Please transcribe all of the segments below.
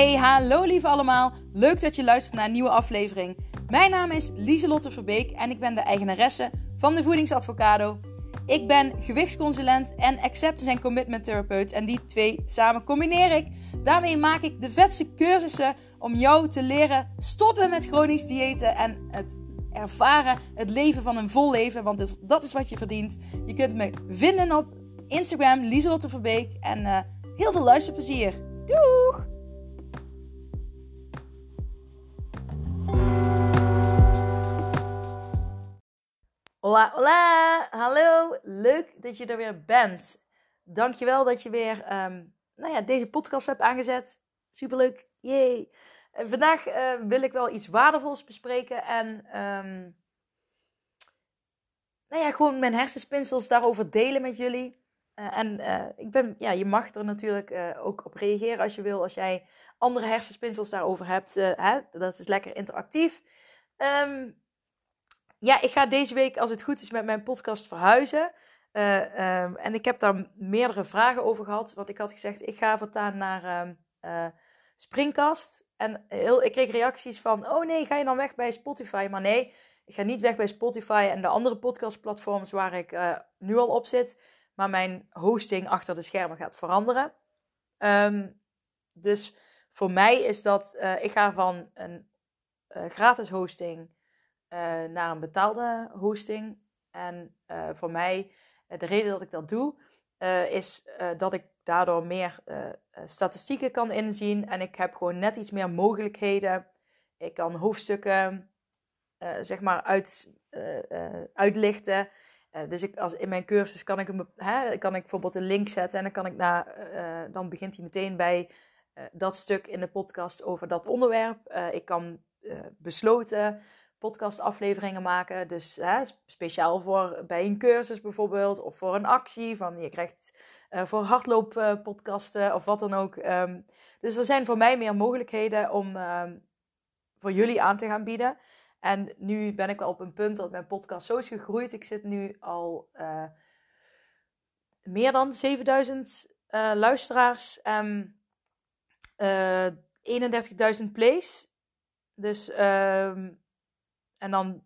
Hey, hallo lieve allemaal. Leuk dat je luistert naar een nieuwe aflevering. Mijn naam is Lieselotte Verbeek en ik ben de eigenaresse van de Voedingsadvocado. Ik ben gewichtsconsulent en acceptance en commitment therapeut en die twee samen combineer ik. Daarmee maak ik de vetste cursussen om jou te leren stoppen met chronisch diëten en het ervaren het leven van een vol leven, want dat is wat je verdient. Je kunt me vinden op Instagram Lieselotte Verbeek en uh, heel veel luisterplezier. Doeg! Hola, hallo. Leuk dat je er weer bent. Dankjewel dat je weer um, nou ja, deze podcast hebt aangezet. Superleuk. En vandaag uh, wil ik wel iets waardevols bespreken en um, nou ja, gewoon mijn hersenspinsels daarover delen met jullie. Uh, en uh, ik ben, ja, je mag er natuurlijk ook op reageren als je wil, als jij andere hersenspinsels daarover hebt. Hè? Dat is lekker interactief. Um, ja, ik ga deze week, als het goed is, met mijn podcast verhuizen. Uh, um, en ik heb daar meerdere vragen over gehad. Want ik had gezegd, ik ga voortaan naar um, uh, Springkast. En heel, ik kreeg reacties van, oh nee, ga je dan weg bij Spotify? Maar nee, ik ga niet weg bij Spotify en de andere podcastplatforms waar ik uh, nu al op zit. Maar mijn hosting achter de schermen gaat veranderen. Um, dus voor mij is dat, ik ga van een gratis hosting naar een betaalde hosting. En uh, voor mij, uh, de reden dat ik dat doe, is dat ik daardoor meer statistieken kan inzien. En ik heb gewoon net iets meer mogelijkheden. Ik kan hoofdstukken, zeg maar, uit, uitlichten. dus ik, als in mijn cursus kan ik, een, hè, kan ik bijvoorbeeld een link zetten en dan, kan ik na, dan begint hij meteen bij dat stuk in de podcast over dat onderwerp. ik kan besloten podcastafleveringen maken. Dus hè, speciaal voor bij een cursus bijvoorbeeld, of voor een actie. Van je krijgt uh, voor hardlooppodcasten uh, of wat dan ook. Um, dus er zijn voor mij meer mogelijkheden om um, voor jullie aan te gaan bieden. En nu ben ik wel op een punt dat mijn podcast zo is gegroeid. Ik zit nu al uh, meer dan 7000 uh, luisteraars en 31.000 plays. Dus um, en dan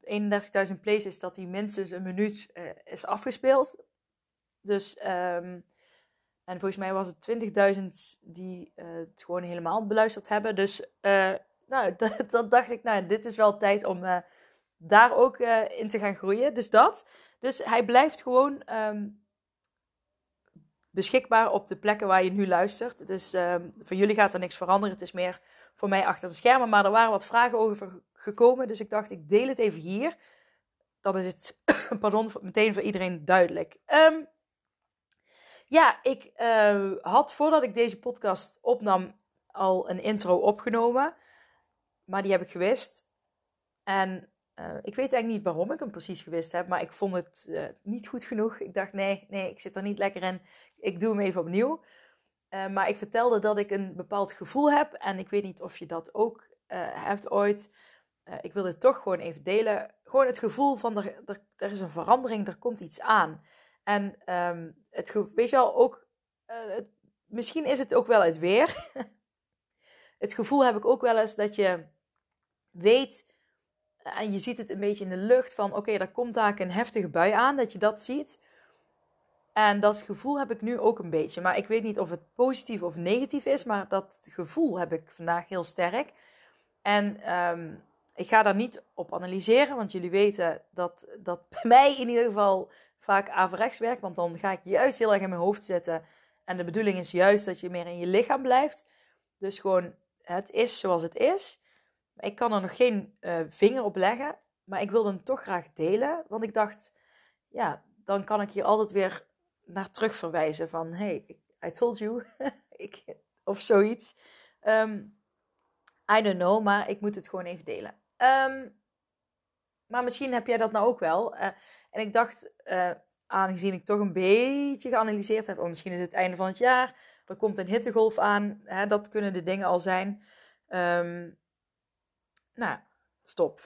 31.000 plays is dat die minstens een minuut uh, is afgespeeld. Dus, um, en volgens mij was het 20.000 die uh, het gewoon helemaal beluisterd hebben. Dus, uh, nou, dan dacht ik, nou, dit is wel tijd om daar ook in te gaan groeien. Dus dat. Dus hij blijft gewoon um, beschikbaar op de plekken waar je nu luistert. Dus um, voor jullie gaat er niks veranderen. Het is meer voor mij achter de schermen. Maar er waren wat vragen over gekomen. Dus ik dacht, ik deel het even hier. Dan is het, pardon, meteen voor iedereen duidelijk. Um, ja, ik uh, had voordat ik deze podcast opnam al een intro opgenomen. Maar die heb ik gewist. En uh, ik weet eigenlijk niet waarom ik hem precies gewist heb. Maar ik vond het uh, niet goed genoeg. Ik dacht, nee, nee, ik zit er niet lekker in. Ik doe hem even opnieuw. Uh, maar ik vertelde dat ik een bepaald gevoel heb. En ik weet niet of je dat ook hebt ooit. Uh, ik wil dit toch gewoon even delen. Gewoon het gevoel van er, er, is een verandering, er komt iets aan. En um, het, weet je wel, ook, het, misschien is het ook wel het weer. het gevoel heb ik ook wel eens dat je weet, en je ziet het een beetje in de lucht van, oké, er komt daar een heftige bui aan, dat je dat ziet. En dat gevoel heb ik nu ook een beetje. Maar ik weet niet of het positief of negatief is, maar dat gevoel heb ik vandaag heel sterk. En um, ik ga daar niet op analyseren, want jullie weten dat dat bij mij in ieder geval vaak averechts werkt. Want dan ga ik juist heel erg in mijn hoofd zitten. En de bedoeling is juist dat je meer in je lichaam blijft. Dus gewoon, het is zoals het is. Ik kan er nog geen uh, vinger op leggen, maar ik wilde hem toch graag delen. Want ik dacht, ja, dan kan ik hier altijd weer naar terug verwijzen van, hey, I told you, ik, of zoiets. Um, I don't know, maar ik moet het gewoon even delen. Um, maar misschien heb jij dat nou ook wel. Uh, en ik dacht, uh, aangezien ik toch een beetje geanalyseerd heb, of misschien is het einde van het jaar, er komt een hittegolf aan, hè, dat kunnen de dingen al zijn. Um, nou, stop.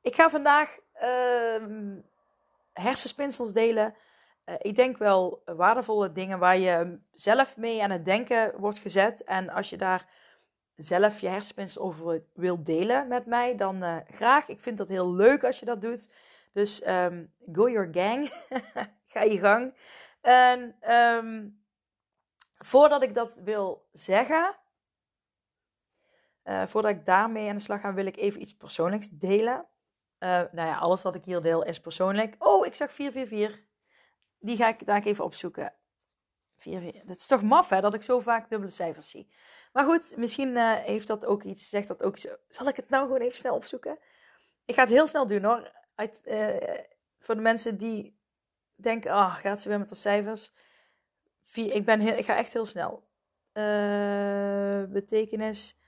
Ik ga vandaag hersenspinsels delen. Uh, ik denk wel waardevolle dingen waar je zelf mee aan het denken wordt gezet. En als je daar zelf je hersenspinsels over wilt delen met mij, dan uh, graag. Ik vind dat heel leuk als je dat doet. Dus um, go your gang. Ga je gang. En um, voordat ik dat wil zeggen, voordat ik daarmee aan de slag ga, wil ik even iets persoonlijks delen. Nou ja, alles wat ik hier deel is persoonlijk. Oh, ik zag 444. Die ga ik daar even opzoeken. 4, dat is toch maf, hè, dat ik zo vaak dubbele cijfers zie. Maar goed, misschien uh, heeft dat ook iets, zegt dat ook zo. Zal ik het nou gewoon even snel opzoeken? Ik ga het heel snel doen hoor. Uh, voor de mensen die denken, ah, gaat ze weer met de cijfers? Vier, ik, ben heel, ik ga echt heel snel. Uh, betekenis.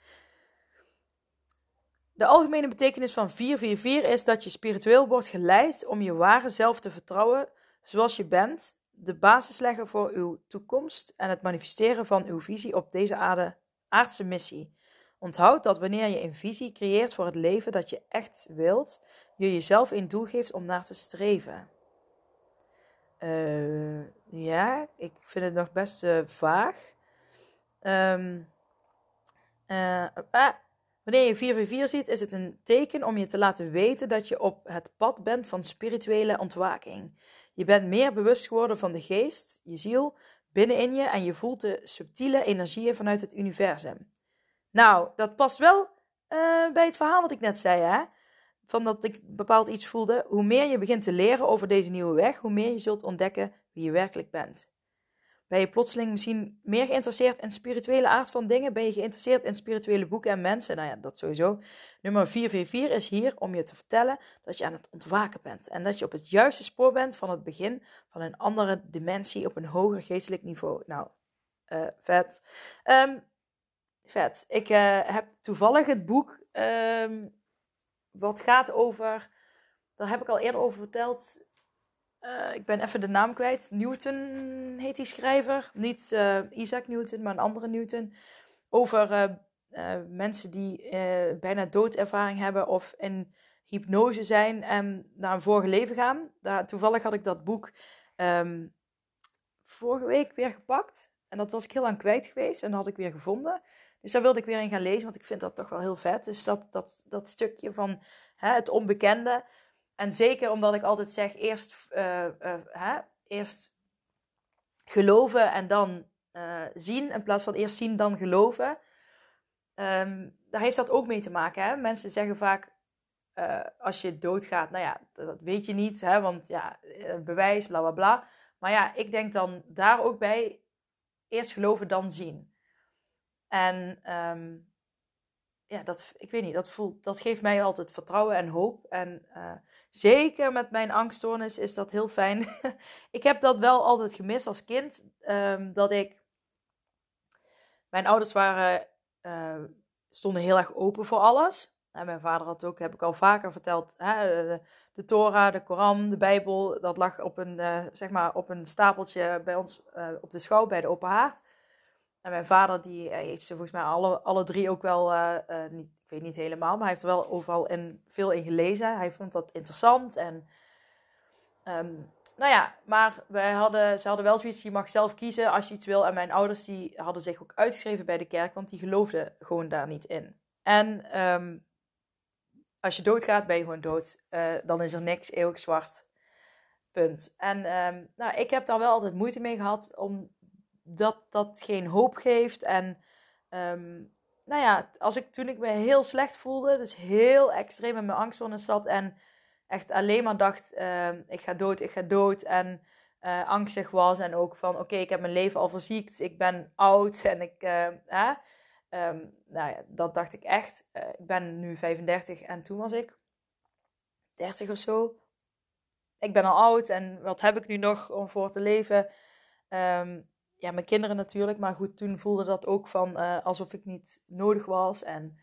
De algemene betekenis van 444 is dat je spiritueel wordt geleid om je ware zelf te vertrouwen zoals je bent, de basis leggen voor uw toekomst en het manifesteren van uw visie op deze aarde, aardse missie. Onthoud dat wanneer je een visie creëert voor het leven dat je echt wilt, je jezelf een doel geeft om naar te streven. Uh, ja, ik vind het nog best uh, vaag. Um, uh, wanneer je 444 ziet, is het een teken om je te laten weten dat je op het pad bent van spirituele ontwaking. Je bent meer bewust geworden van de geest, je ziel, binnenin je en je voelt de subtiele energieën vanuit het universum. Nou, dat past wel uh, bij het verhaal wat ik net zei, hè? Van dat ik bepaald iets voelde. Hoe meer je begint te leren over deze nieuwe weg, hoe meer je zult ontdekken wie je werkelijk bent. Ben je plotseling misschien meer geïnteresseerd in spirituele aard van dingen? Ben je geïnteresseerd in spirituele boeken en mensen? Nou ja, dat sowieso. Nummer 444 is hier om je te vertellen dat je aan het ontwaken bent. En dat je op het juiste spoor bent van het begin van een andere dimensie op een hoger geestelijk niveau. Nou, uh, vet. Um, vet. Ik uh, heb toevallig het boek um, wat gaat over. Daar heb ik al eerder over verteld. Uh, ik ben even de naam kwijt. Newton heet die schrijver. Niet uh, Isaac Newton, maar een andere Newton. Over uh, mensen die bijna doodervaring hebben of in hypnose zijn en naar een vorige leven gaan. Toevallig had ik dat boek um, vorige week weer gepakt. En dat was ik heel lang kwijt geweest en dat had ik weer gevonden. Dus daar wilde ik weer in gaan lezen, want ik vind dat toch wel heel vet. Dus dat, dat, dat stukje van hè, het onbekende. En zeker omdat ik altijd zeg, eerst, uh, uh, hè, eerst geloven en dan uh, zien. In plaats van eerst zien, dan geloven. Um, daar heeft dat ook mee te maken. Hè? Mensen zeggen vaak, als je doodgaat, nou ja, dat, weet je niet. Hè? Want ja, bewijs, bla bla bla. Maar ja, ik denk dan daar ook bij, eerst geloven, dan zien. En um, ja, dat, ik weet niet, dat, voelt, dat geeft mij altijd vertrouwen en hoop. En uh, zeker met mijn angststoornis is dat heel fijn. ik heb dat wel altijd gemist als kind. Um, dat ik. Mijn ouders waren, uh, stonden heel erg open voor alles. En mijn vader had ook, heb ik al vaker verteld, hè, de, de Torah, de Koran, de Bijbel. Dat lag op een, zeg maar op een stapeltje bij ons op de schouw bij de Open Haard. En mijn vader, die heeft ze volgens mij alle, alle drie ook wel, uh, uh, niet, ik weet niet helemaal, maar hij heeft er wel overal in, veel in gelezen. Hij vond dat interessant. En, um, nou ja, maar wij hadden, ze hadden wel zoiets, je mag zelf kiezen als je iets wil. En mijn ouders, die hadden zich ook uitgeschreven bij de kerk, want die geloofden gewoon daar niet in. En um, als je doodgaat, ben je gewoon dood. Dan is er niks, eeuwig zwart. Punt. En um, nou, ik heb daar wel altijd moeite mee gehad om dat dat geen hoop geeft. En um, nou ja, als ik, toen ik me heel slecht voelde, dus heel extreem in mijn angststoornis zat en echt alleen maar dacht, uh, ik ga dood, ik ga dood. En uh, angstig was en ook van, oké, ik heb mijn leven al verziekt, ik ben oud en ik, uh, nou ja, dat dacht ik echt. Uh, ik ben nu 35 en toen was ik 30 of zo. Ik ben al oud en wat heb ik nu nog om voor te leven? Ja, mijn kinderen natuurlijk. Maar goed, toen voelde dat ook van uh, alsof ik niet nodig was. En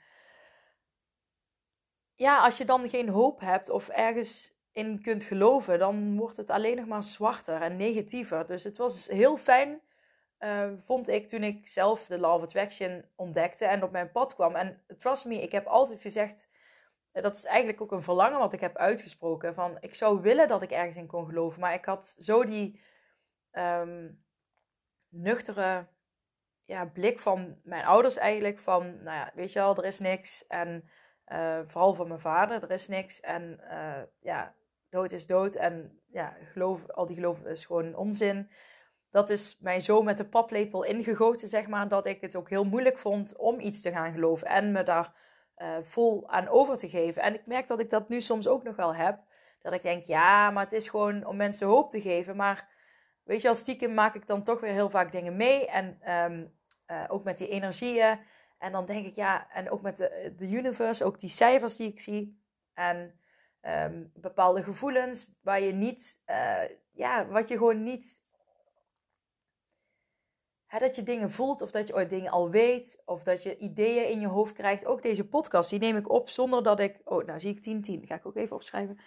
ja, als je dan geen hoop hebt of ergens in kunt geloven, dan wordt het alleen nog maar zwarter en negatiever. Dus het was heel fijn, uh, vond ik, toen ik zelf de of Attraction ontdekte en op mijn pad kwam. En trust me, ik heb altijd gezegd, eh, dat is eigenlijk ook een verlangen wat ik heb uitgesproken. Van, ik zou willen dat ik ergens in kon geloven, maar ik had zo die... Um, nuchtere ja, blik van mijn ouders eigenlijk. Van, nou ja, weet je wel, er is niks. En uh, vooral van mijn vader, er is niks. En uh, ja, dood is dood. En ja, geloof, al die geloof is gewoon onzin. Dat is mij zo met de paplepel ingegoten, zeg maar, dat ik het ook heel moeilijk vond om iets te gaan geloven. En me daar uh, vol aan over te geven. En ik merk dat ik dat nu soms ook nog wel heb. Dat ik denk, ja, maar het is gewoon om mensen hoop te geven. Maar weet je, als stiekem maak ik dan toch weer heel vaak dingen mee. En um, uh, ook met die energieën. En dan denk ik, ja, en ook met de, de universe, ook die cijfers die ik zie. En um, bepaalde gevoelens waar je niet, uh, ja, wat je gewoon niet. Dat je dingen voelt of dat je ooit dingen al weet. Of dat je ideeën in je hoofd krijgt. Ook deze podcast, die neem ik op zonder dat ik. Oh, nou zie ik 10, 10. Ga ik ook even opschrijven.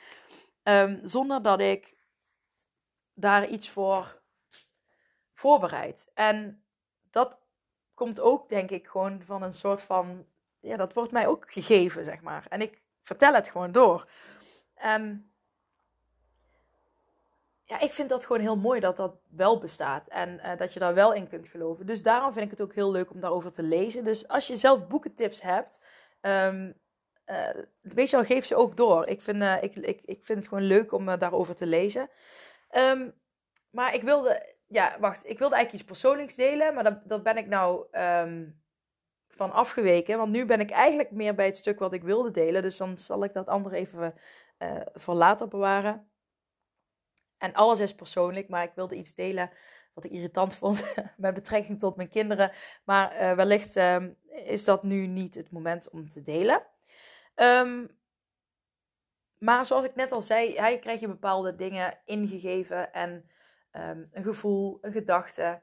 Um, zonder dat ik daar iets voor voorbereid. En dat komt ook, denk ik, gewoon van een soort van. Ja, dat wordt mij ook gegeven, zeg maar. En ik vertel het gewoon door. Ja, ik vind dat gewoon heel mooi dat dat wel bestaat. En uh, dat je daar wel in kunt geloven. Dus daarom vind ik het ook heel leuk om daarover te lezen. Dus als je zelf boekentips hebt. Um, uh, weet je wel, geef ze ook door. Ik vind, uh, ik, ik, ik vind het gewoon leuk om daarover te lezen. Um, maar ik wilde ja, wacht. Ik wilde eigenlijk iets persoonlijks delen, maar dat, dat ben ik nou um, van afgeweken. Want nu ben ik eigenlijk meer bij het stuk wat ik wilde delen. Dus dan zal ik dat andere even uh, voor later bewaren. En alles is persoonlijk, maar ik wilde iets delen wat ik irritant vond met betrekking tot mijn kinderen. Maar uh, wellicht um, is dat nu niet het moment om te delen. Um, maar zoals ik net al zei, hij krijg je bepaalde dingen ingegeven en um, een gevoel, een gedachte.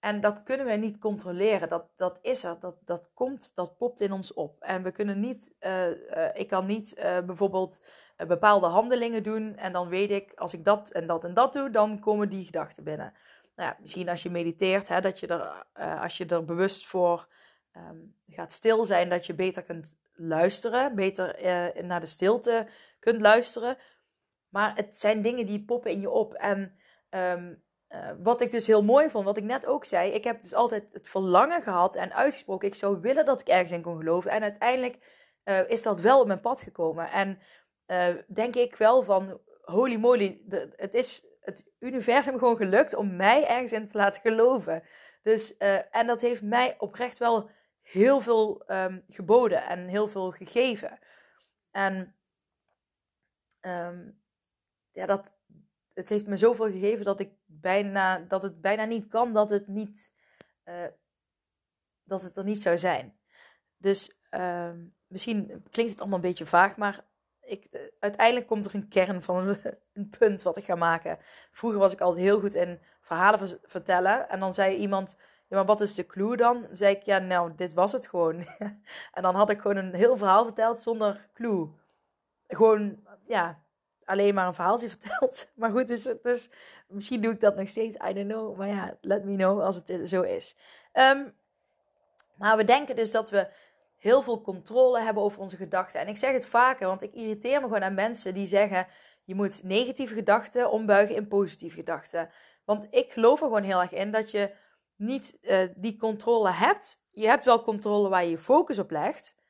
En dat kunnen we niet controleren. Dat, dat is er. Dat, dat komt, dat popt in ons op. En we kunnen niet, uh, uh, ik kan niet uh, bijvoorbeeld bepaalde handelingen doen. En dan weet ik, als ik dat en dat en dat doe, dan komen die gedachten binnen. Nou ja, misschien als je mediteert, hè, dat je er, als je er bewust voor um, gaat stil zijn, dat je beter kunt luisteren. Beter naar de stilte kunt luisteren. Maar het zijn dingen die poppen in je op. En Um, uh, wat ik dus heel mooi vond, wat ik net ook zei. Ik heb dus altijd het verlangen gehad en uitgesproken. Ik zou willen dat ik ergens in kon geloven. En uiteindelijk uh, is dat wel op mijn pad gekomen. En uh, denk ik wel van, holy moly, het is het universum gewoon gelukt om mij ergens in te laten geloven. Dus, en dat heeft mij oprecht wel heel veel um, geboden en heel veel gegeven. En um, ja, dat, het heeft me zoveel gegeven dat, ik bijna, dat het bijna niet kan dat het, niet, uh, dat het er niet zou zijn. Dus uh, misschien klinkt het allemaal een beetje vaag, maar ik, uh, uiteindelijk komt er een kern van een, een, punt wat ik ga maken. Vroeger was ik altijd heel goed in verhalen vertellen. En dan zei iemand, ja, maar wat is de clue dan? Dan zei ik, ja, nou, dit was het gewoon. en dan had ik gewoon een heel verhaal verteld zonder clue. Gewoon, ja, alleen maar een verhaaltje verteld. Maar goed, dus, dus misschien doe ik dat nog steeds. I don't know. Maar ja, let me know als het zo is. Um, maar we denken dus dat we heel veel controle hebben over onze gedachten. En ik zeg het vaker, want ik irriteer me gewoon aan mensen die zeggen... je moet negatieve gedachten ombuigen in positieve gedachten. Want ik geloof er gewoon heel erg in dat je niet uh, die controle hebt. Je hebt wel controle waar je je focus op legt...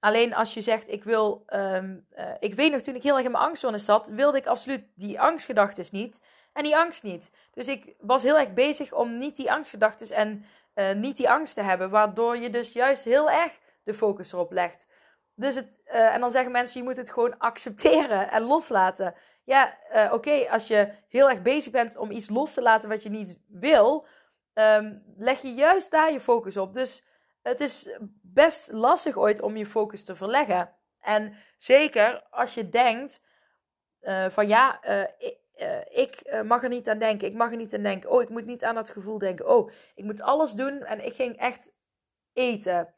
Alleen als je zegt, ik wil, um, uh, ik weet nog toen ik heel erg in mijn angstzone zat, wilde ik absoluut die angstgedachten niet en die angst niet. Dus ik was heel erg bezig om niet die angstgedachten en uh, niet die angst te hebben, waardoor je dus juist heel erg de focus erop legt. Dus het, uh, en dan zeggen mensen, je moet het gewoon accepteren en loslaten. Ja, oké, als je heel erg bezig bent om iets los te laten wat je niet wil, um, leg je juist daar je focus op. Dus het is best lastig ooit om je focus te verleggen. En zeker als je denkt uh, van ja, uh, ik, uh, ik mag er niet aan denken, ik mag er niet aan denken. Oh, ik moet niet aan dat gevoel denken. Oh, ik moet alles doen en ik ging echt eten.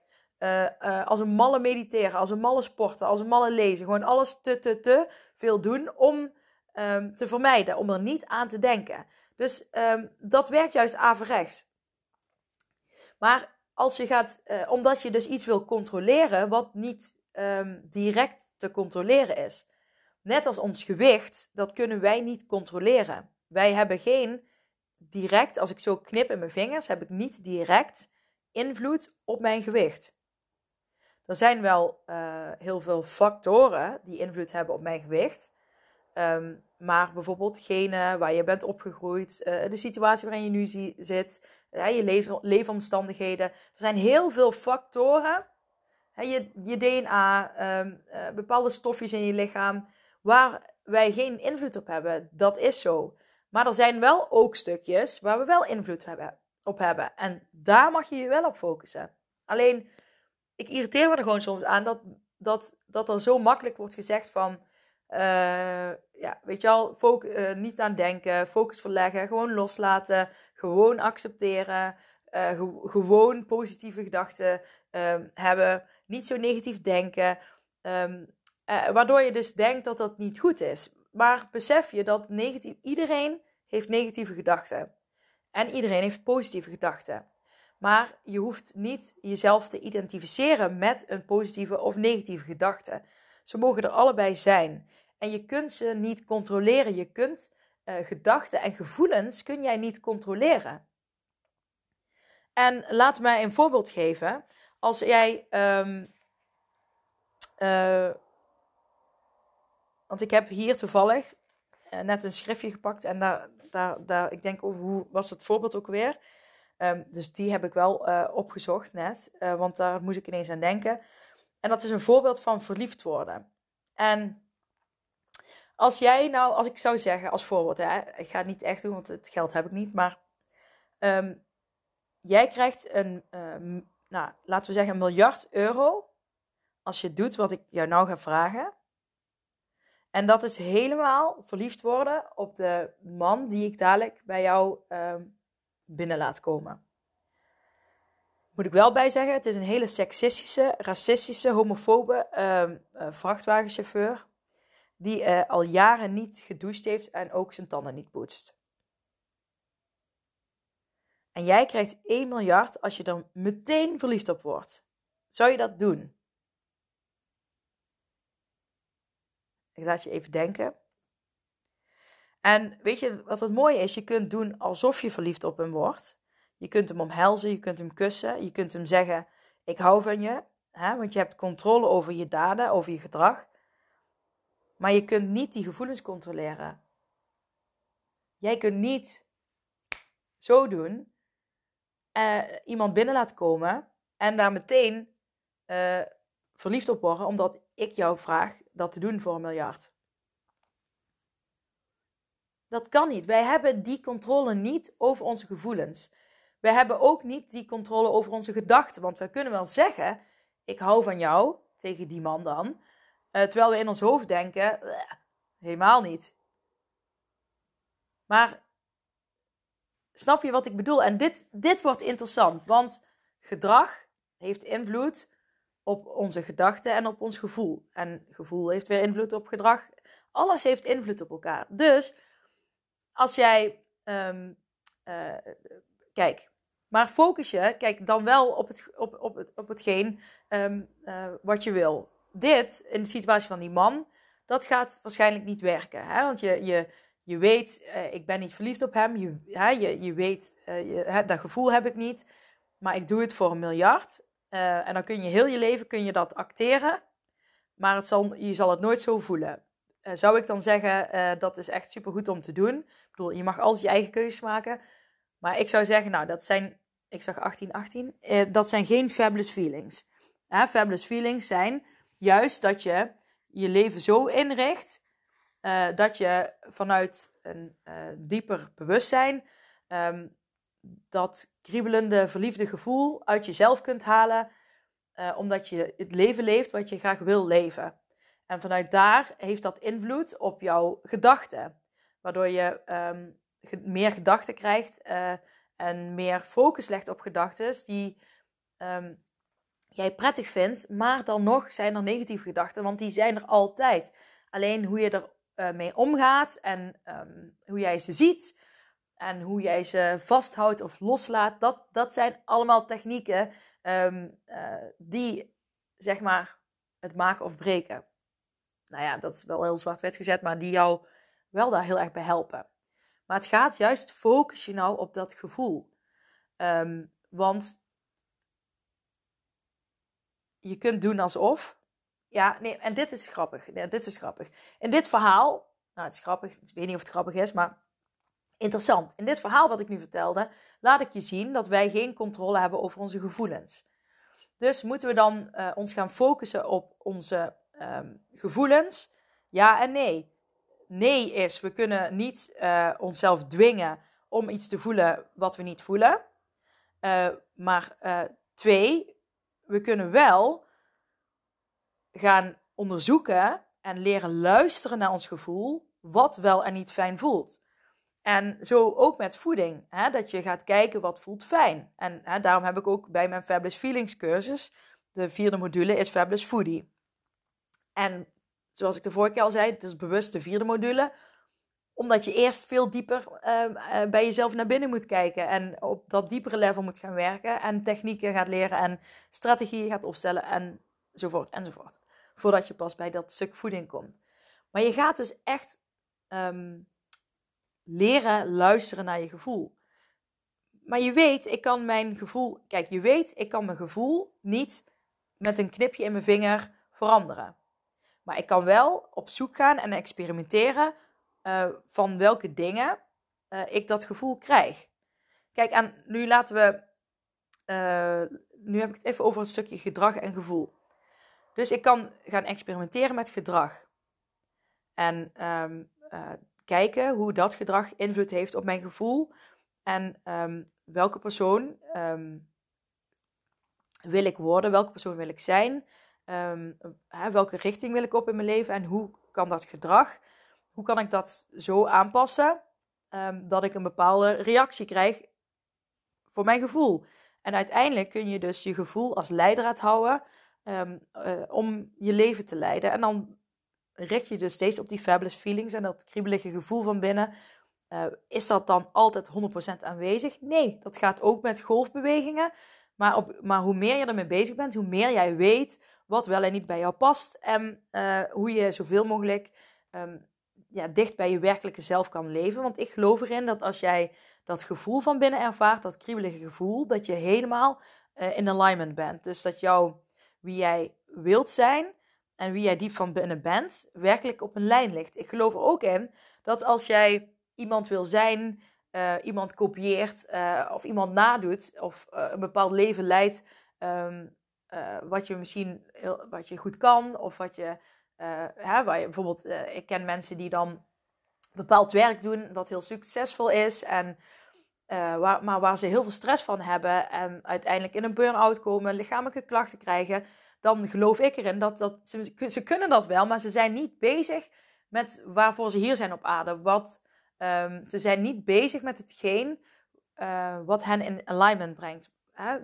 als een malle mediteren, als een malle sporten, als een malle lezen. Gewoon alles te, te, te veel doen om um, te vermijden, om er niet aan te denken. Dus um, dat werkt juist averechts. Maar als je gaat, uh, omdat je dus iets wil controleren wat niet um, direct te controleren is. Net als ons gewicht, dat kunnen wij niet controleren. Wij hebben geen direct, als ik zo knip in mijn vingers, heb ik niet direct invloed op mijn gewicht. Er zijn wel uh, heel veel factoren die invloed hebben op mijn gewicht. Um, maar bijvoorbeeld genen waar je bent opgegroeid, uh, de situatie waarin je nu zit, uh, je le leefomstandigheden. Er zijn heel veel factoren. je, je DNA, um, bepaalde stofjes in je lichaam, waar wij geen invloed op hebben. Dat is zo. Maar er zijn wel ook stukjes waar we wel invloed hebben, op hebben. En daar mag je je wel op focussen. Alleen, ik irriteer me er gewoon soms aan dat, dat, dat er zo makkelijk wordt gezegd van... Uh, ja, weet je al, uh, niet aan denken, focus verleggen, gewoon loslaten, gewoon accepteren, uh, gewoon positieve gedachten ehm, hebben, niet zo negatief denken, um, waardoor je dus denkt dat dat niet goed is. Maar besef je dat negatief, iedereen heeft negatieve gedachten en iedereen heeft positieve gedachten. Maar je hoeft niet jezelf te identificeren met een positieve of negatieve gedachte. Ze mogen er allebei zijn. En je kunt ze niet controleren. Je kunt uh, gedachten en gevoelens kun jij niet controleren. En laat mij een voorbeeld geven. Als jij. Um, uh, want ik heb hier toevallig uh, net een schriftje gepakt. En daar, daar, daar ik denk over hoe was het voorbeeld ook weer. Um, dus die heb ik wel opgezocht net. want daar moest ik ineens aan denken. En dat is een voorbeeld van verliefd worden. En als jij nou, als ik zou zeggen, als voorbeeld, hè, ik ga het niet echt doen, want het geld heb ik niet, maar ehm, jij krijgt een, ehm, nou, laten we zeggen, een miljard euro als je doet wat ik jou nou ga vragen. En dat is helemaal verliefd worden op de man die ik dadelijk bij jou um, binnen laat komen. Moet ik wel bij zeggen, het is een hele seksistische, racistische, homofobe uh, vrachtwagenchauffeur die uh, al jaren niet gedoucht heeft en ook zijn tanden niet poetst. En jij krijgt 1 miljard als je er meteen verliefd op wordt. Zou je dat doen? Ik laat je even denken. En weet je wat het mooie is? Je kunt doen alsof je verliefd op hem wordt. Je kunt hem omhelzen, je kunt hem kussen, je kunt hem zeggen: Ik hou van je. Want je hebt controle over je daden, over je gedrag. Maar je kunt niet die gevoelens controleren. Jij kunt niet zo doen, uh, iemand binnen laten komen en daar meteen uh, verliefd op worden, omdat ik jou vraag dat te doen voor een miljard. Dat kan niet. Wij hebben die controle niet over onze gevoelens. Wij hebben ook niet die controle over onze gedachten. Want wij kunnen wel zeggen: Ik hou van jou, tegen die man dan. Uh, terwijl we in ons hoofd denken, helemaal niet. Maar snap je wat ik bedoel? En dit, dit wordt interessant, want gedrag heeft invloed op onze gedachten en op ons gevoel. En gevoel heeft weer invloed op gedrag. Alles heeft invloed op elkaar. Dus als jij, um, uh, kijk, maar focus je, kijk dan wel op, het, op, op, op hetgeen um, wat je wil dit, in de situatie van die man, dat gaat waarschijnlijk niet werken. Hè? Want je, je, je weet, uh, ik ben niet verliefd op hem. Je, hè, je, je weet, uh, je, hè, dat gevoel heb ik niet. Maar ik doe het voor een miljard. Uh, en dan kun je heel je leven kun je dat acteren. Maar het zal, je zal het nooit zo voelen. zou ik dan zeggen, dat is echt supergoed om te doen. Ik bedoel, je mag altijd je eigen keuzes maken. Maar ik zou zeggen, nou, dat zijn, ik zag 18, 18. dat zijn geen fabulous feelings. Fabulous feelings zijn juist dat je je leven zo inricht uh, dat je vanuit een uh, dieper bewustzijn um, dat kriebelende, verliefde gevoel uit jezelf kunt halen, uh, omdat je het leven leeft wat je graag wil leven. En vanuit daar heeft dat invloed op jouw gedachten, waardoor je um, meer gedachten krijgt en meer focus legt op gedachten die um, jij prettig vindt, maar dan nog zijn er negatieve gedachten, want die zijn er altijd. Alleen hoe je er uh, mee omgaat en um, hoe jij ze ziet en hoe jij ze vasthoudt of loslaat, dat, dat zijn allemaal technieken um, uh, die zeg maar het maken of breken. Nou ja, dat is wel heel zwart-wit gezet, maar die jou wel daar heel erg bij helpen. Maar het gaat juist, focus je nou op dat gevoel. Um, want je kunt doen alsof. Ja, nee, en dit is grappig. Ja, dit is grappig. In dit verhaal, nou, het is grappig. Ik weet niet of het grappig is, maar interessant. In dit verhaal wat ik nu vertelde, laat ik je zien dat wij geen controle hebben over onze gevoelens. Dus moeten we dan uh, ons gaan focussen op onze um, gevoelens? Ja en nee. Nee is, we kunnen niet uh, onszelf dwingen om iets te voelen wat we niet voelen. Uh, maar twee, we kunnen wel gaan onderzoeken en leren luisteren naar ons gevoel, wat wel en niet fijn voelt. En zo ook met voeding, hè, dat je gaat kijken wat voelt fijn. En hè, daarom heb ik ook bij mijn Fabulous Feelings cursus, de vierde module is Fabulous Foodie. En zoals ik de vorige keer al zei, het is bewust de vierde module, omdat je eerst veel dieper uh, bij jezelf naar binnen moet kijken en op dat diepere level moet gaan werken en technieken gaat leren en strategieën gaat opstellen enzovoort enzovoort. Voordat je pas bij dat stuk voeding komt. Maar je gaat dus echt um, leren luisteren naar je gevoel. Maar je weet, ik kan mijn gevoel. Kijk, je weet, ik kan mijn gevoel niet met een knipje in mijn vinger veranderen. Maar ik kan wel op zoek gaan en experimenteren uh, van welke dingen uh, ik dat gevoel krijg. Kijk, en nu laten we. Uh, nu heb ik het even over een stukje gedrag en gevoel. Dus ik kan gaan experimenteren met gedrag. En um, kijken hoe dat gedrag invloed heeft op mijn gevoel. En um, welke persoon um, wil ik worden, welke persoon wil ik zijn, hè, welke richting wil ik op in mijn leven en hoe kan dat gedrag, hoe kan ik dat zo aanpassen dat ik een bepaalde reactie krijg voor mijn gevoel. En uiteindelijk kun je dus je gevoel als leidraad houden uh, om je leven te leiden. En dan richt je dus steeds op die fabulous feelings en dat kriebelige gevoel van binnen. Uh, is dat dan altijd 100% aanwezig? Nee, dat gaat ook met golfbewegingen. Maar, op, maar hoe meer je ermee bezig bent, hoe meer jij weet wat wel en niet bij jou past. En uh, hoe je zoveel mogelijk um, ja, dicht bij je werkelijke zelf kan leven. Want ik geloof erin dat als jij dat gevoel van binnen ervaart, dat kriebelige gevoel, dat je helemaal uh, in alignment bent. Dus dat jou, wie jij wilt zijn, en wie jij diep van binnen bent, werkelijk op een lijn ligt. Ik geloof er ook in dat als jij iemand wil zijn, uh, iemand kopieert uh, of iemand nadoet of een bepaald leven leidt, um, wat je misschien wat je goed kan of wat je, je bijvoorbeeld, ik ken mensen die dan bepaald werk doen wat heel succesvol is en waar, maar waar ze heel veel stress van hebben en uiteindelijk in een burn-out komen, lichamelijke klachten krijgen dan geloof ik erin dat, dat ze, ze kunnen dat wel, maar ze zijn niet bezig met waarvoor ze hier zijn op aarde. Wat, um, ze zijn niet bezig met hetgeen uh, wat hen in alignment brengt.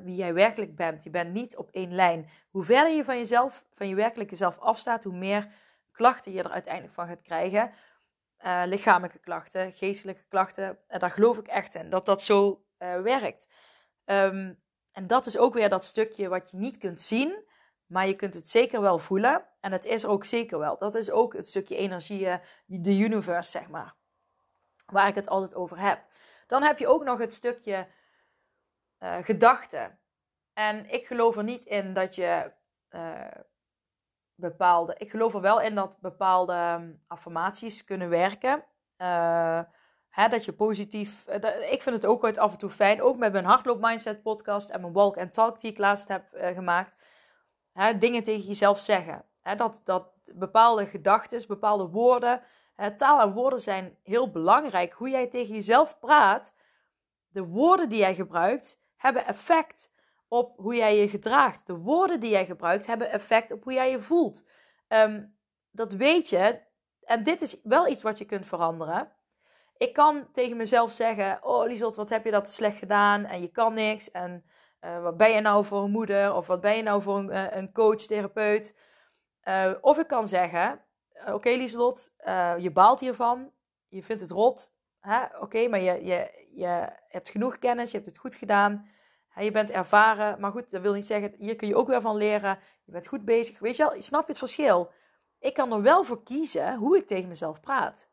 Wie jij werkelijk bent. Je bent niet op één lijn. Hoe verder je van jezelf, van je werkelijke zelf afstaat, hoe meer klachten je er uiteindelijk van gaat krijgen. Uh, lichamelijke klachten, geestelijke klachten. En daar geloof ik echt in, dat dat zo uh, werkt. Um, en dat is ook weer dat stukje wat je niet kunt zien, maar je kunt het zeker wel voelen. En het is ook zeker wel. Dat is ook het stukje energie, eh, de universe, zeg maar. Waar ik het altijd over heb. Dan heb je ook nog het stukje uh, gedachten. En ik geloof er niet in dat je uh, bepaalde. Ik geloof er wel in dat bepaalde um, affirmaties kunnen werken. Uh, hè, dat je positief. ik vind het ook ooit af en toe fijn. Ook met mijn hardloop mindset podcast en mijn walk and talk die ik laatst heb gemaakt Hè, dingen tegen jezelf zeggen. Hè, dat, dat bepaalde gedachten, bepaalde woorden. Taal en woorden zijn heel belangrijk. Hoe jij tegen jezelf praat, de woorden die jij gebruikt, hebben effect op hoe jij je gedraagt. De woorden die jij gebruikt hebben effect op hoe jij je voelt. Um, dat weet je. En dit is wel iets wat je kunt veranderen. Ik kan tegen mezelf zeggen: Oh, Liesot, wat heb je dat slecht gedaan? En je kan niks. En uh, wat ben je nou voor een moeder? Of wat ben je nou voor een, uh, een coach, therapeut? Uh, of ik kan zeggen, oké Lieslot, je baalt hiervan. Je vindt het rot. Oké, maar je, je, je hebt genoeg kennis. Je hebt het goed gedaan. je bent ervaren. Maar goed, dat wil niet zeggen, hier kun je ook weer van leren. Je bent goed bezig. Weet je wel, snap je het verschil? Ik kan er wel voor kiezen hoe ik tegen mezelf praat.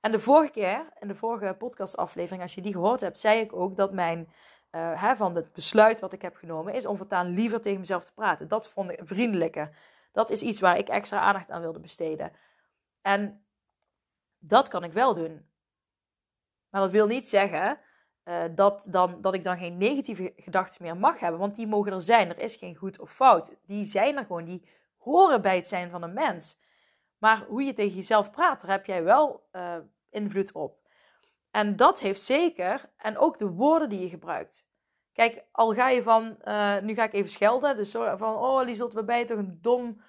En de vorige keer, in de vorige podcastaflevering, als je die gehoord hebt, zei ik ook dat mijn uh, hè, van het besluit wat ik heb genomen, is om voortaan liever tegen mezelf te praten. Dat vond ik vriendelijker. Dat is iets waar ik extra aandacht aan wilde besteden. En dat kan ik wel doen. Maar dat wil niet zeggen uh, dat, dan, dat ik dan geen negatieve gedachten meer mag hebben. Want die mogen er zijn. Er is geen goed of fout. Die zijn er gewoon. Die horen bij het zijn van een mens. Maar hoe je tegen jezelf praat, daar heb jij wel uh, invloed op. En dat heeft zeker, en ook de woorden die je gebruikt. Kijk, al ga je van, uh, nu ga ik even schelden, dus van, oh Lieselt, waar ben je toch een dom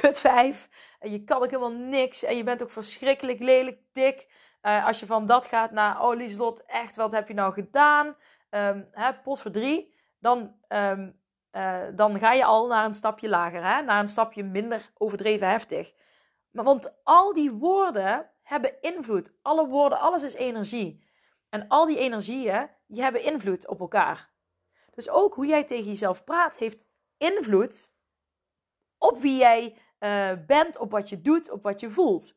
kutvijf. En je kan ook helemaal niks. En je bent ook verschrikkelijk lelijk dik. Uh, als je van dat gaat naar, oh Lieslot, echt, wat heb je nou gedaan? Um, hè, pot voor drie. Dan, um, uh, dan ga je al naar een stapje lager. Hè? Naar een stapje minder overdreven heftig. Maar, want al die woorden hebben invloed. Alle woorden, alles is energie. En al die energieën, die hebben invloed op elkaar. Dus ook hoe jij tegen jezelf praat, heeft invloed op wie jij uh, bent, op wat je doet, op wat je voelt.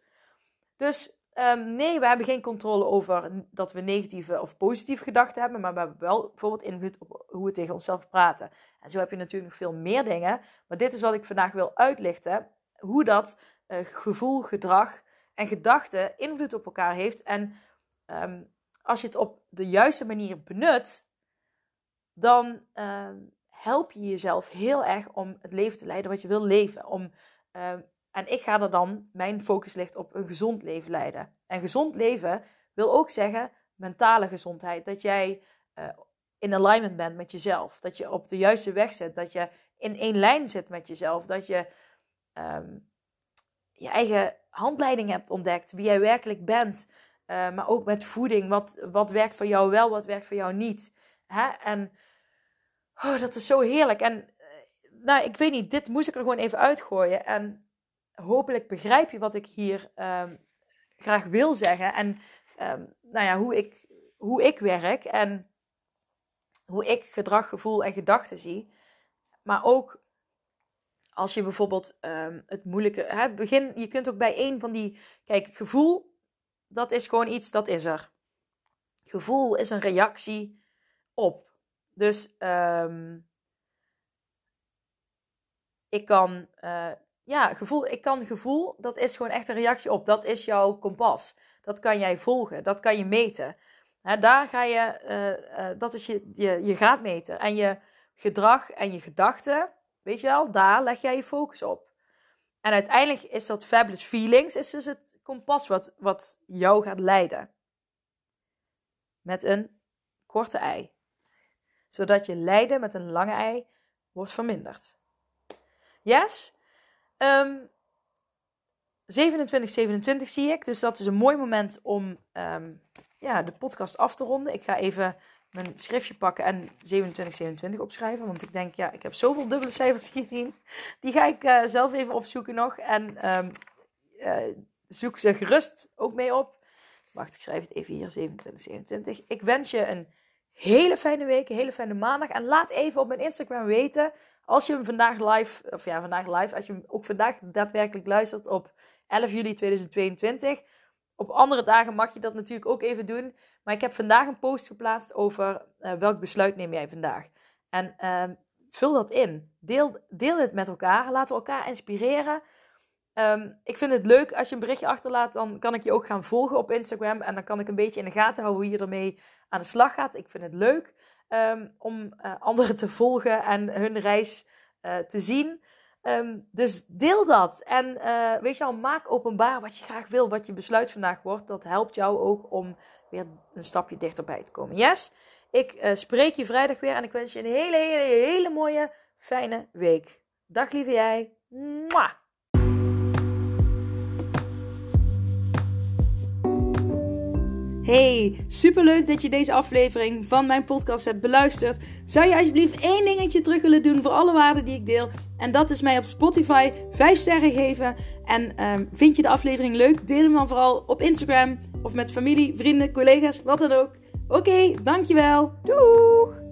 Dus um, nee, we hebben geen controle over dat we negatieve of positieve gedachten hebben, maar we hebben wel bijvoorbeeld invloed op hoe we tegen onszelf praten. En zo heb je natuurlijk nog veel meer dingen, maar dit is wat ik vandaag wil uitlichten, hoe dat uh, gevoel, gedrag en gedachten invloed op elkaar heeft. En um, als je het op de juiste manier benut, dan um, help je jezelf heel erg om het leven te leiden wat je wil leven. Om, en ik ga er dan, mijn focus ligt op een gezond leven leiden. En gezond leven wil ook zeggen mentale gezondheid. Dat jij uh, in alignment bent met jezelf. Dat je op de juiste weg zit. Dat je in één lijn zit met jezelf. Dat je um, je eigen handleiding hebt ontdekt. Wie jij werkelijk bent. Uh, maar ook met voeding. Wat, wat werkt voor jou wel, wat werkt voor jou niet. Hè? En Oh, dat is zo heerlijk. En eh, nou, ik weet niet, dit moest ik er gewoon even uitgooien. En hopelijk begrijp je wat ik hier um, graag wil zeggen. En um, nou ja, hoe ik, hoe ik werk en hoe ik gedrag, gevoel en gedachten zie. Maar ook als je bijvoorbeeld um, het moeilijke. Hè, begin, je kunt ook bij een van die. Kijk, gevoel, dat is gewoon iets, dat is er. Gevoel is een reactie op. Dus ik kan, uh, ja, gevoel, ik kan gevoel, dat is gewoon echt een reactie op. Dat is jouw kompas. Dat kan jij volgen, dat kan je meten. Hè, daar ga je, uh, uh, dat is je, je, je graadmeter. En je gedrag en je gedachten, weet je wel, daar leg jij je focus op. En uiteindelijk is dat fabulous feelings, is dus het kompas wat, wat jou gaat leiden. Met een korte ei zodat je lijden met een lange ei wordt verminderd. Yes? Um, 27, 27 zie ik, dus dat is een mooi moment om um, ja, de podcast af te ronden. Ik ga even mijn schriftje pakken en 27, 27 opschrijven, want ik denk, ja, ik heb zoveel dubbele cijfers gezien. Die ga ik uh, zelf even opzoeken nog en um, uh, zoek ze gerust ook mee op. Wacht, ik schrijf het even hier, 27, 27. Ik wens je een hele fijne week, een hele fijne maandag. En laat even op mijn Instagram weten als je hem vandaag live, of ja, vandaag live, als je hem ook vandaag daadwerkelijk luistert op 11 juli 2022. Op andere dagen mag je dat natuurlijk ook even doen. Maar ik heb vandaag een post geplaatst over uh, welk besluit neem jij vandaag. En uh, vul dat in. Deel, deel het met elkaar. Laten we elkaar inspireren. Um, ik vind het leuk als je een berichtje achterlaat. Dan kan ik je ook gaan volgen op Instagram. En dan kan ik een beetje in de gaten houden hoe je ermee aan de slag gaat. Ik vind het leuk um, om uh, anderen te volgen en hun reis uh, te zien. Um, dus deel dat. En uh, weet je al, maak openbaar wat je graag wil, wat je besluit vandaag wordt. Dat helpt jou ook om weer een stapje dichterbij te komen. Yes? Ik spreek je vrijdag weer en ik wens je een hele, hele, hele mooie, fijne week. Dag lieve jij. Mwah! Hey, superleuk dat je deze aflevering van mijn podcast hebt beluisterd. Zou je alsjeblieft één dingetje terug willen doen voor alle waarden die ik deel? En dat is mij op Spotify 5 sterren geven. En um, vind je de aflevering leuk? Deel hem dan vooral op Instagram of met familie, vrienden, collega's, wat dan ook. Oké, dankjewel. Doeg!